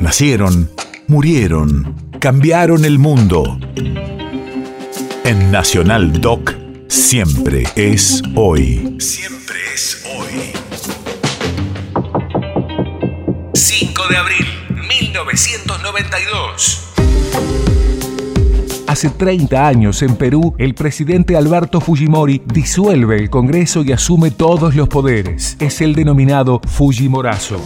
Nacieron, murieron, cambiaron el mundo. En Nacional Doc, siempre es hoy. Siempre es hoy. 5 de abril, 1992. Hace 30 años en Perú, el presidente Alberto Fujimori disuelve el Congreso y asume todos los poderes. Es el denominado Fujimorazo.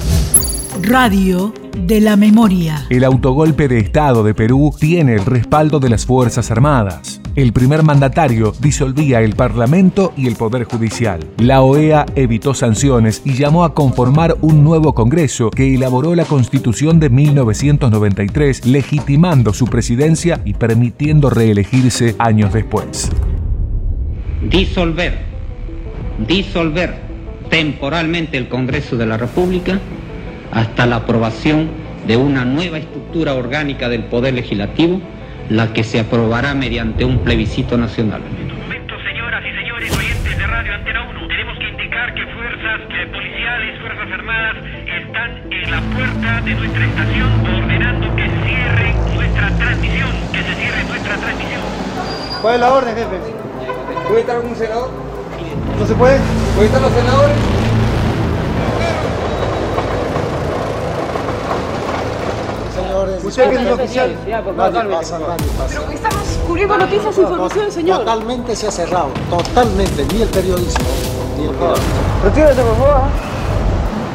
Radio de la Memoria. El autogolpe de Estado de Perú tiene el respaldo de las Fuerzas Armadas. El primer mandatario disolvía el Parlamento y el Poder Judicial. La OEA evitó sanciones y llamó a conformar un nuevo Congreso que elaboró la Constitución de 1993, legitimando su presidencia y permitiendo reelegirse años después. Disolver, disolver temporalmente el Congreso de la República hasta la aprobación de una nueva estructura orgánica del Poder Legislativo, la que se aprobará mediante un plebiscito nacional. En estos momentos, señoras y señores oyentes de Radio Antena 1, tenemos que indicar que fuerzas eh, policiales, fuerzas armadas están en la puerta de nuestra estación ordenando que cierre nuestra transmisión, que se cierre nuestra transmisión. ¿Cuál es la orden, jefe? ¿Puede estar algún senador? ¿No se puede? ¿Puede estar los senadores? Que es oficial. Nadie pasa, nadie pasa. Pero estamos cubriendo noticias e información, señor. Totalmente se ha cerrado. Totalmente. Ni el periodismo. Ni el periodismo. Retírate, por favor.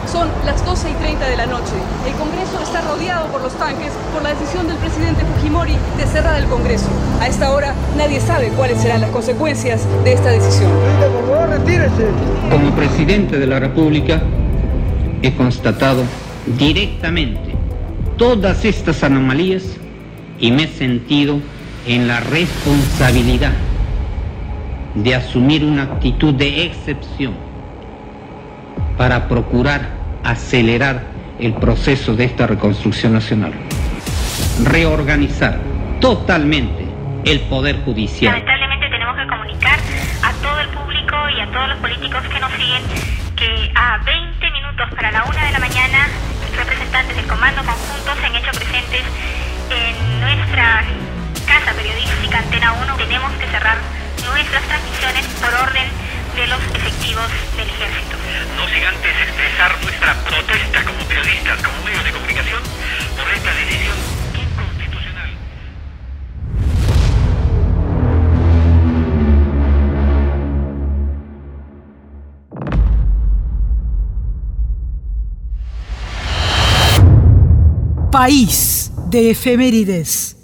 Son las 12 y 30 de la noche. El Congreso está rodeado por los tanques por la decisión del presidente Fujimori de cerrar el Congreso. A esta hora nadie sabe cuáles serán las consecuencias de esta decisión. Por favor, retírese. Como presidente de la República, he constatado directamente todas estas anomalías y me he sentido en la responsabilidad de asumir una actitud de excepción para procurar acelerar el proceso de esta reconstrucción nacional. Reorganizar totalmente el Poder Judicial. Lamentablemente tenemos que comunicar a todo el público y a todos los políticos que nos siguen que a 20 minutos para la una de la mañana 1. Tenemos que cerrar nuestras transmisiones por orden de los efectivos del ejército. No sin antes expresar nuestra protesta como periodistas, como medios de comunicación, por esta decisión inconstitucional. País de efemérides.